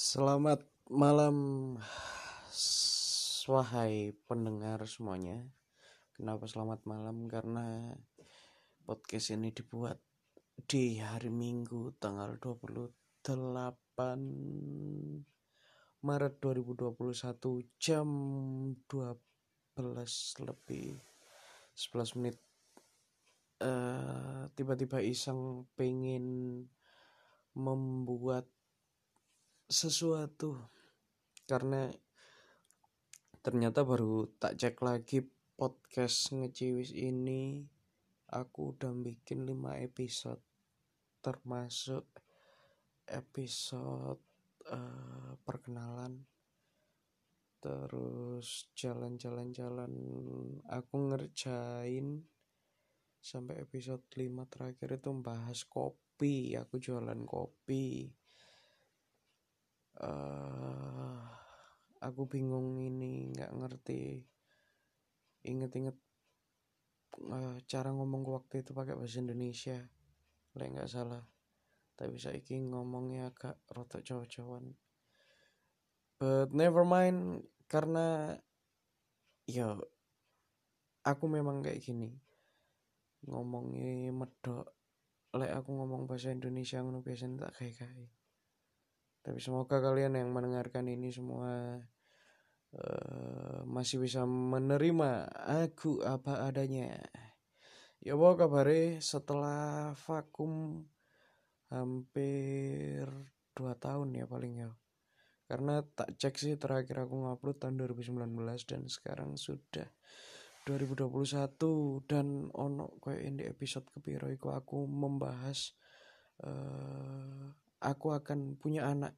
Selamat malam, wahai pendengar semuanya. Kenapa selamat malam? Karena podcast ini dibuat di hari Minggu tanggal 28 Maret 2021 jam 12 lebih 11 menit. Uh, tiba-tiba iseng pengen membuat sesuatu. Karena ternyata baru tak cek lagi podcast ngeciwis ini aku udah bikin 5 episode termasuk episode uh, perkenalan terus jalan-jalan-jalan aku ngerjain sampai episode 5 terakhir itu membahas kopi aku jualan kopi uh, aku bingung ini nggak ngerti. Inget-inget uh, cara ngomong waktu itu pakai bahasa Indonesia. Lah nggak salah. Tapi ingin ngomongnya agak rotok jauh-jauhan but never mind karena ya aku memang kayak gini. Ngomongnya medok. Lek aku ngomong bahasa Indonesia ngono biasanya tak kayak kayak tapi semoga kalian yang mendengarkan ini semua uh, masih bisa menerima aku apa adanya. Ya apa kabar setelah vakum hampir dua tahun ya paling ya. Karena tak cek sih terakhir aku ngupload tahun 2019 dan sekarang sudah 2021 dan ono kayak ini episode kepiro aku membahas uh, aku akan punya anak.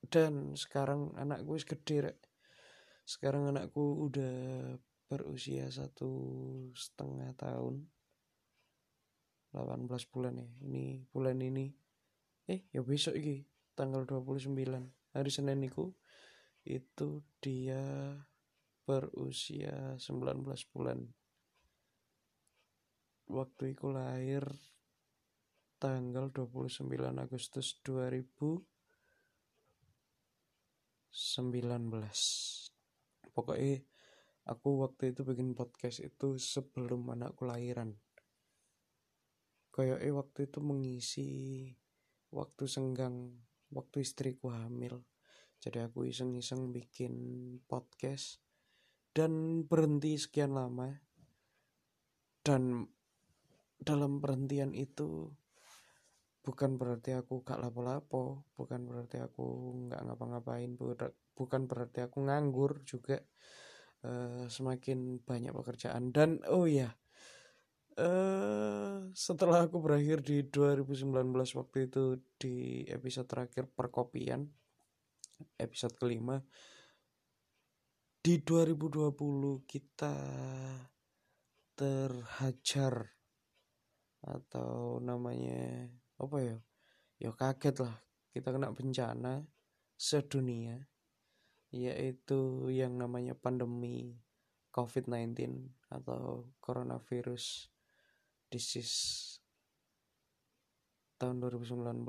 Dan sekarang anakku wis gede rek. sekarang anakku udah berusia satu setengah tahun. 18 bulan ya ini bulan ini. Eh ya besok ini tanggal 29 hari Senin itu itu dia berusia 19 bulan. Waktu itu lahir tanggal 29 Agustus 2019 pokoknya aku waktu itu bikin podcast itu sebelum anakku lahiran. Kayak eh waktu itu mengisi waktu senggang waktu istriku hamil. Jadi aku iseng-iseng bikin podcast dan berhenti sekian lama. Dan dalam perhentian itu bukan berarti aku gak lapo-lapo bukan berarti aku nggak ngapa-ngapain bukan berarti aku nganggur juga uh, semakin banyak pekerjaan. Dan oh ya uh, setelah aku berakhir di 2019 waktu itu di episode terakhir perkopian episode kelima di 2020 kita terhajar atau namanya apa ya? Ya kaget lah. Kita kena bencana sedunia yaitu yang namanya pandemi COVID-19 atau coronavirus disease tahun 2019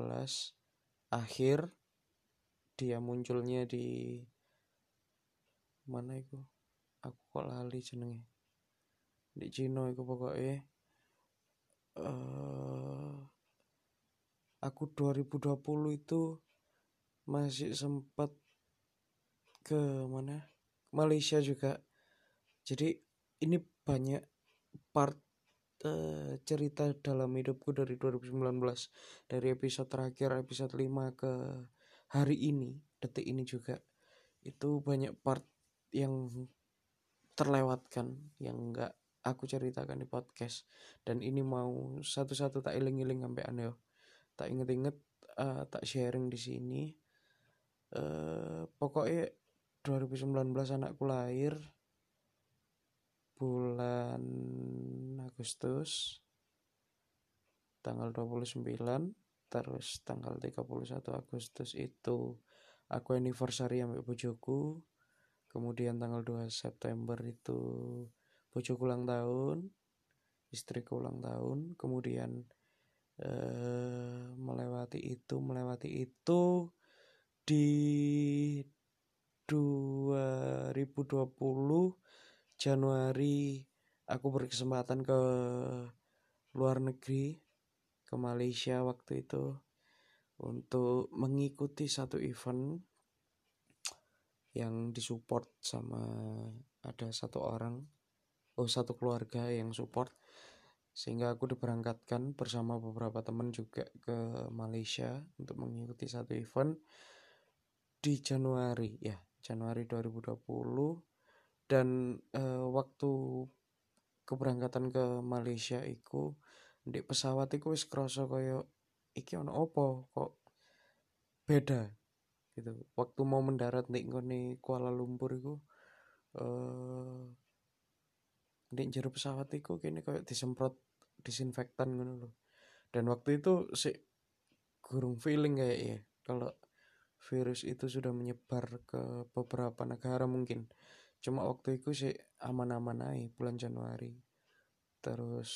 akhir dia munculnya di mana itu? Aku kok lali jenenge di Cina itu pokoknya uh, aku 2020 itu masih sempat ke mana? Malaysia juga. Jadi ini banyak part uh, cerita dalam hidupku dari 2019 dari episode terakhir episode 5 ke hari ini detik ini juga. Itu banyak part yang terlewatkan yang enggak aku ceritakan di podcast. Dan ini mau satu-satu tak iling-iling sampai aneh tak inget-inget uh, tak sharing di sini. Uh, pokoknya 2019 anakku lahir bulan Agustus tanggal 29 terus tanggal 31 Agustus itu aku anniversary sampai bojoku. Kemudian tanggal 2 September itu bojoku ulang tahun istriku ulang tahun. Kemudian Eh, melewati itu melewati itu di 2020 Januari aku berkesempatan ke luar negeri ke Malaysia waktu itu untuk mengikuti satu event yang disupport sama ada satu orang oh satu keluarga yang support sehingga aku diberangkatkan bersama beberapa teman juga ke Malaysia untuk mengikuti satu event di Januari ya Januari 2020 dan uh, waktu keberangkatan ke Malaysia iku di pesawat iku wis krasa kaya iki ono opo? Kok beda? Gitu. Waktu mau mendarat ngone Kuala Lumpur iku uh, di jero pesawat iku kini kayak disemprot disinfektan ngono loh dan waktu itu si gurung feeling kayak ya kalau virus itu sudah menyebar ke beberapa negara mungkin. Cuma waktu itu sih aman-aman aja bulan Januari. Terus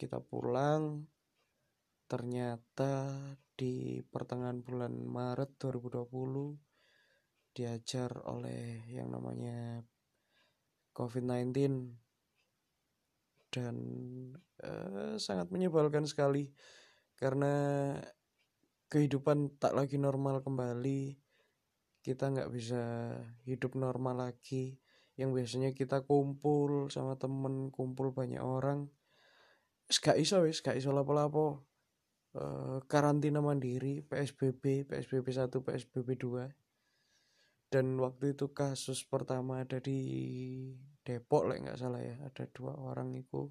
kita pulang ternyata di pertengahan bulan Maret 2020 diajar oleh yang namanya COVID-19 dan uh, sangat menyebalkan sekali karena kehidupan tak lagi normal kembali kita nggak bisa hidup normal lagi. Yang biasanya kita kumpul sama temen kumpul banyak orang gak iso wis gak iso lapo-lapo. Uh, karantina mandiri PSBB PSBB 1 PSBB 2 dan waktu itu kasus pertama ada di Depok lah nggak salah ya. Ada dua orang itu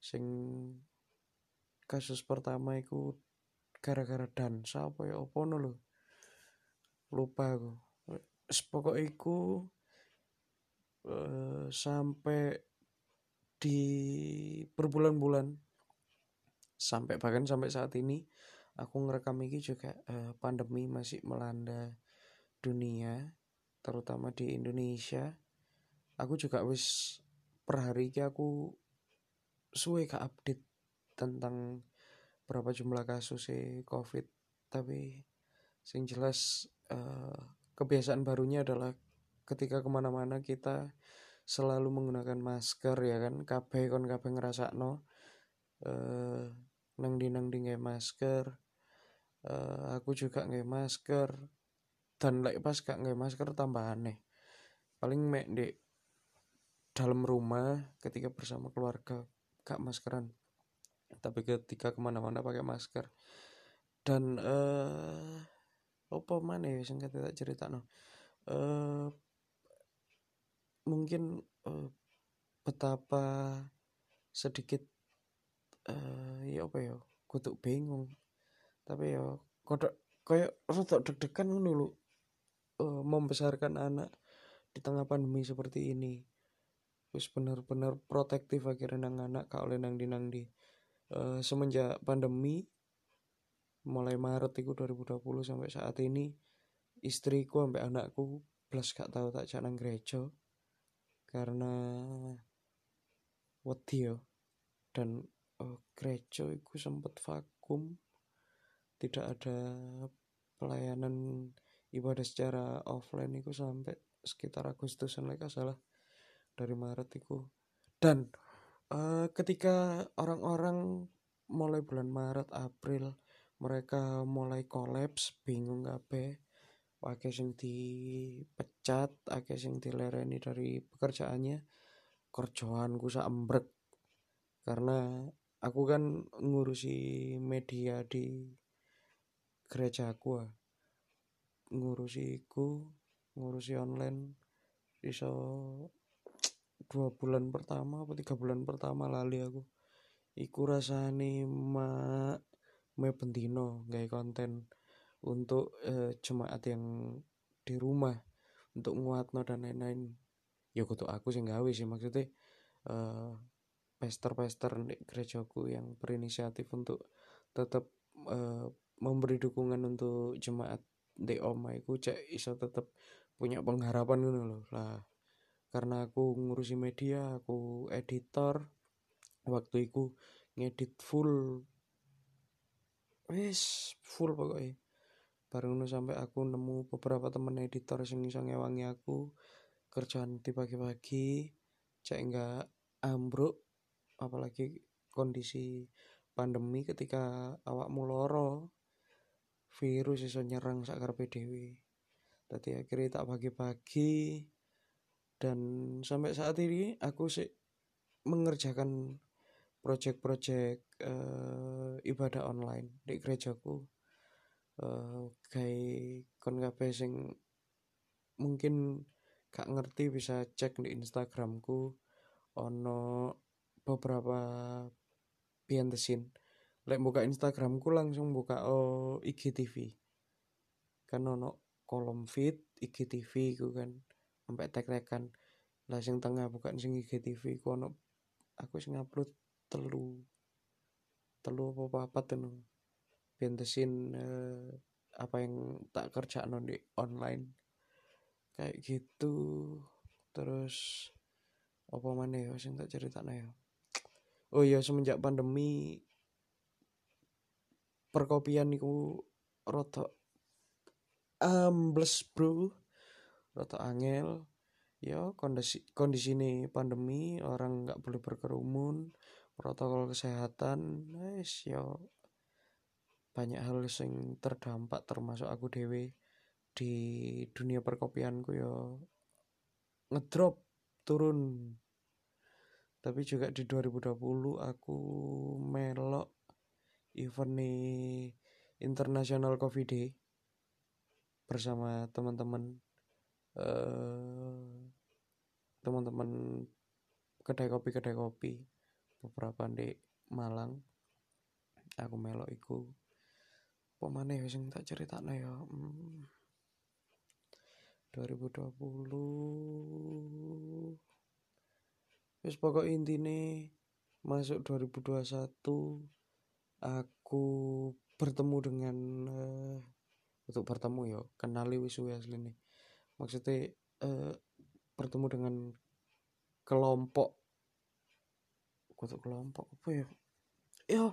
sing kasus pertama itu gara-gara dansa apa ya apa no lo lupa aku. Pokok iku uh, sampai di berbulan-bulan. Sampai bahkan sampai saat ini aku ngerekam ini juga uh, pandemi masih melanda dunia terutama di Indonesia aku juga wis per hari aku suwe ke update tentang berapa jumlah kasus si covid. Tapi sing jelas uh, kebiasaan barunya adalah ketika ke mana-mana kita selalu menggunakan masker ya kan? Kabeh kon kabeh ngerasa no uh, nang di nang di masker uh, aku juga nggak masker dan lagi pas gak nggak masker tambah aneh. Paling mek di dalam rumah ketika bersama keluarga gak maskeran tapi ketika ke mana-mana pakai masker. Dan uh, apa mana ya sing kata cerita no uh, mungkin uh, betapa sedikit uh, ya apa ya kutuk bingung. Tapi ya kodok kayak rada deg-degan dulu uh, membesarkan anak di tengah pandemi seperti ini. Terus benar-benar protektif akhirnya nang anak kak oleh nang di nang di. Uh, semenjak pandemi mulai Maret itu 2020 sampai saat ini istriku sampai anakku plus gak tahu tak jangan gereja karena wedi dan uh, gereja itu sempat vakum tidak ada pelayanan ibadah secara offline itu sampai sekitar Agustusan mereka salah dari Maret itu. Dan uh, ketika orang-orang mulai bulan Maret April mereka mulai kolaps bingung be pakai sing dipecat pakai sing dilereni dari pekerjaannya kerjaanku ambrek karena aku kan ngurusi media di gereja aku ngurusi iku ngurusi online iso dua bulan pertama atau tiga bulan pertama lali aku. Iku rasane mak me pendino gaya konten untuk uh, jemaat yang di rumah untuk nguatno dan lain-lain. Ya kutu aku sih gawe sih maksudnya uh, pester-pester di gerejaku yang berinisiatif untuk tetap uh, memberi dukungan untuk jemaat di oma iku cek iso tetap punya pengharapan gitu loh lah karena aku ngurusi media aku editor waktu itu ngedit full. Wis full pokoknya bareng ngono sampai aku nemu beberapa temen editor sing iso ngewangi aku kerjaan di pagi-pagi cek enggak ambruk apalagi kondisi pandemi ketika awakmu loro virus iso nyerang sakar dhewe. Tadi akhirnya tak pagi-pagi dan sampai saat ini aku sih mengerjakan project-project uh, ibadah online di gerejaku. Uh, kayak kon sing mungkin gak ngerti bisa cek di Instagramku. Ono beberapa behind the scene lek buka Instagramku langsung buka oh IGTV kan ono kolom feed IGTV ku kan sampai tag-tagan lah sing tengah bukan sing IGTV ku ono aku sing upload telu. Telu apa apa the scene uh, apa yang tak kerja di online. Kayak gitu. Terus apa mana ya sing tak cerita ya? Oh iya semenjak pandemi perkopian niku roto ambles bro. Roto angel. Ya kondisi kondisi ini pandemi orang nggak boleh berkerumun protokol kesehatan guys ya. Banyak hal yang terdampak termasuk aku dewe di dunia perkopianku yo ngedrop turun. Tapi juga di 2020 aku melok event nih internasional coffee day bersama teman-teman uh, teman-teman kedai kopi kedai kopi beberapa di Malang. Aku melok iku. Pemane sing tak cerita ya? Hmm. 2020 wis pokok intine masuk 2021 aku bertemu dengan uh, untuk bertemu ya kenali wis asli nih. Maksudnya uh, bertemu dengan kelompok untuk kelompok apa ya? Ya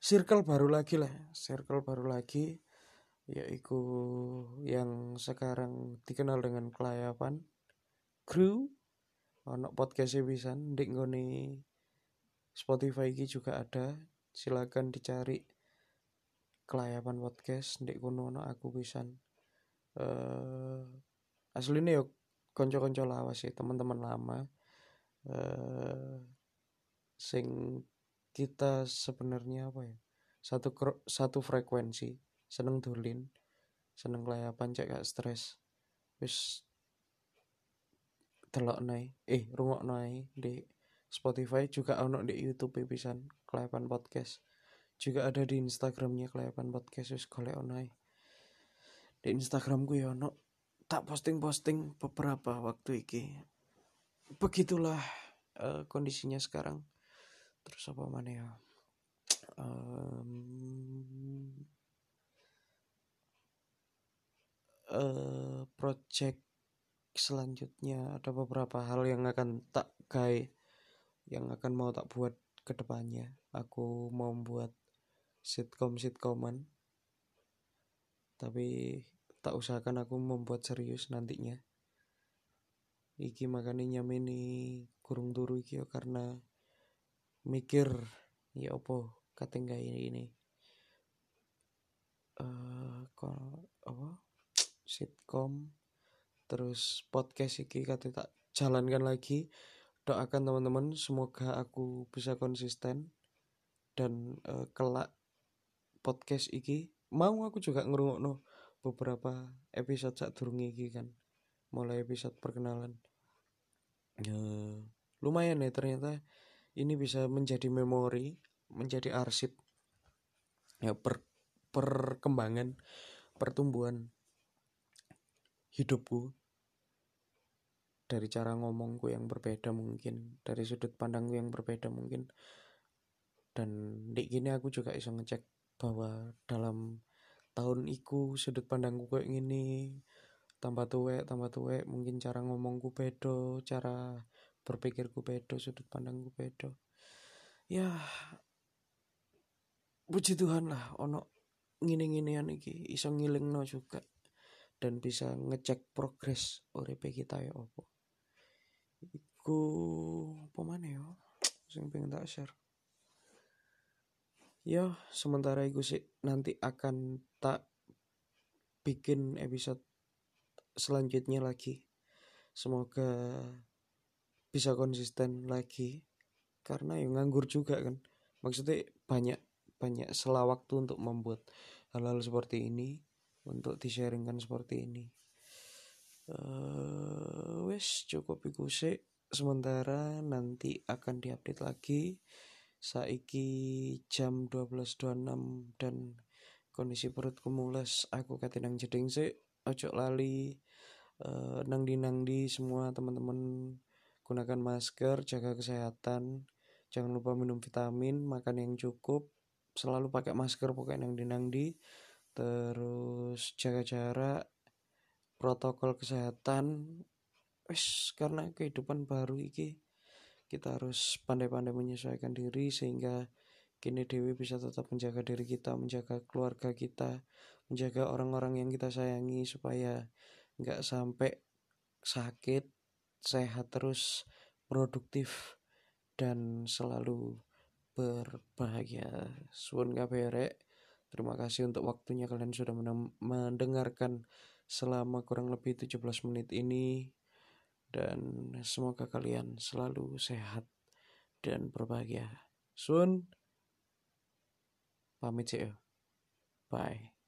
circle baru lagi lah circle baru lagi yaitu yang sekarang dikenal dengan kelayapan crew. Ono podcast bisa di ngoni Spotify ini juga ada silakan dicari kelayapan podcast di kono ono aku bisa uh, aslinya yuk konco-konco lawas sih teman-teman lama. Uh, sing kita sebenarnya apa ya? Satu satu frekuensi seneng dulin seneng kelayapan cek gak stres wis telok nai eh rungok nai di Spotify juga ono di YouTube pisan kelayapan podcast. Juga ada di Instagramnya kelayapan podcast wis golek nai di Instagramku ya ono tak posting-posting beberapa waktu iki. Begitulah uh, kondisinya sekarang. Terus apa mana ya? Um, uh, project selanjutnya ada beberapa hal yang akan tak gay yang akan mau tak buat ke depannya aku mau buat sitcom sitcoman tapi tak usahakan aku membuat serius nantinya. Iki makanya nyameni kurung turu iki karena mikir ya opo katinggai ini uh, apa? Sitkom terus podcast iki kata tak jalankan lagi doakan teman-teman semoga aku bisa konsisten dan uh, kelak podcast iki. Mau aku juga ngerungokno beberapa episode saat turun iki kan mulai episode perkenalan. Ya lumayan ya ternyata ini bisa menjadi memori menjadi arsip ya per, perkembangan pertumbuhan hidupku dari cara ngomongku yang berbeda mungkin dari sudut pandangku yang berbeda mungkin. Dan di gini aku juga bisa ngecek bahwa dalam tahun iku sudut pandangku kayak gini tambah tuwek tambah tuwek mungkin cara ngomongku bedo cara berpikirku bedo sudut pandangku bedo ya puji Tuhan lah ono ngene-ngenean iki iso ngilingno juga dan bisa ngecek progres uripe kita ya opo iku apa mana ya? Sing pengen tak share. Ya sementara itu sih nanti akan tak bikin episode selanjutnya lagi. Semoga bisa konsisten lagi. Karena yang nganggur juga kan. Maksudnya banyak banyak sela waktu untuk membuat hal-hal seperti ini untuk di-sharingkan seperti ini. Uh, wes cukup iku sih sementara nanti akan diupdate lagi. Saiki jam 12.26 dan kondisi perutku mules aku katinang jeding sih ojo lali uh, nang di nang di semua teman-teman gunakan masker jaga kesehatan jangan lupa minum vitamin makan yang cukup selalu pakai masker pokoknya nang di nang di terus jaga jarak protokol kesehatan wis karena kehidupan baru iki kita harus pandai-pandai menyesuaikan diri sehingga kini Dewi bisa tetap menjaga diri kita, menjaga keluarga kita, menjaga orang-orang yang kita sayangi supaya nggak sampai sakit, sehat terus, produktif dan selalu berbahagia. Suwun kabeh Terima kasih untuk waktunya kalian sudah mendengarkan selama kurang lebih 17 menit ini dan semoga kalian selalu sehat dan berbahagia. Sun pamit ya. Bye.